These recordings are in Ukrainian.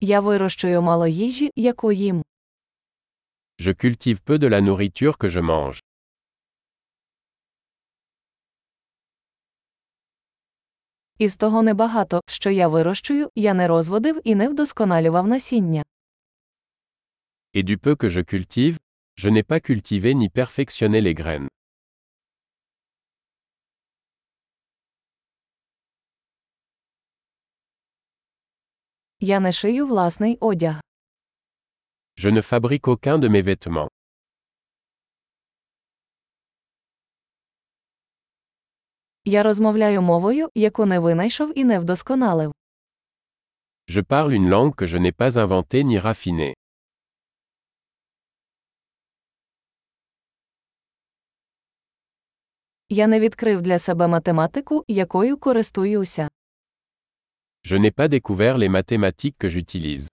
Я вирощую мало їжі, яку їм. Je cultive peu de la nourriture que je mange. Із того небагато, що я вирощую, я не розводив і не вдосконалював насіння. Et du peu que je cultive, je n'ai pas cultivé ni perfectionné les graines. Я не шию власний одяг. Je ne fabrique aucun de mes vêtements. Я розмовляю мовою, яку не винайшов і не вдосконалив. Je parle une langue que je n'ai pas inventée ni raffinée. Я не відкрив для себе математику, якою користуюся. Je n'ai pas découvert les mathématiques que j'utilise.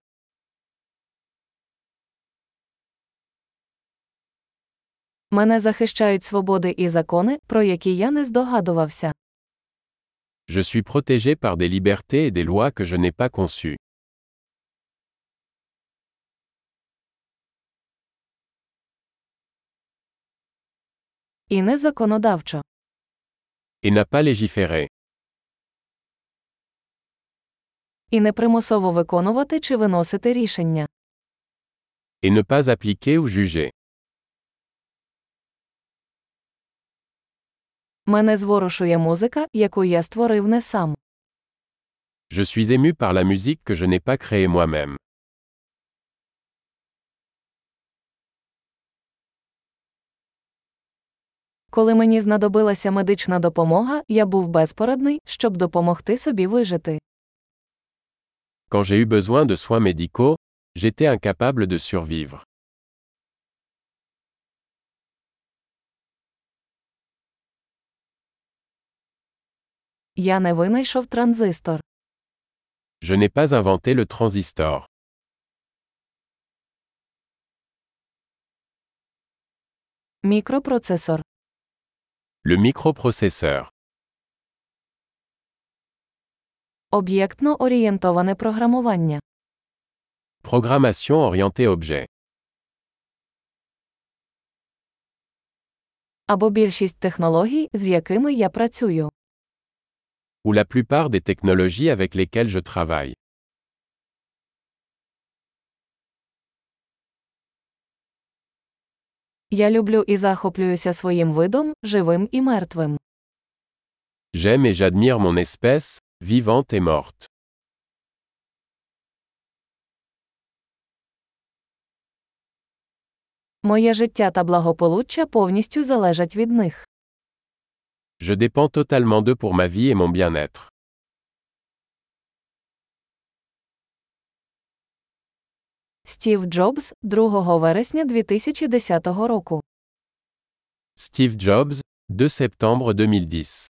Мене захищають свободи і закони, про які я не здогадувався. Je suis protégé par des libertés et des lois que je n'ai pas conçues. І не законодавчо. Et n'a pas légiféré. І не примусово виконувати чи виносити рішення. Et ne pas appliquer ou juger. Мене зворушує музика, яку я створив не сам. Je suis ému par la musique que je n'ai pas créée moi-même. Коли мені знадобилася медична допомога, я був безпорадний, щоб допомогти собі вижити. Quand j'ai eu besoin de soins médicaux, j'étais incapable de survivre. Я не винайшов транзистор. Je n'ai pas inventé le transistor. Мікропроцесор. Le microprocesseur. Об'єктно орієнтоване програмування. Programmation orientée objet. Або більшість технологій, з якими я працюю. Ou la plupart des technologies avec lesquelles je travaille. Я люблю і захоплююся своїм видом, живим і мертвим. J'aime et j'admire mon espèce, vivante et morte. Моє життя та благополуччя повністю залежать від них. Je dépends totalement d'eux pour ma vie et mon bien-être. Стів Джобс, 2 вересня 2010 року. Steve Jobs, 2 septembre 2010.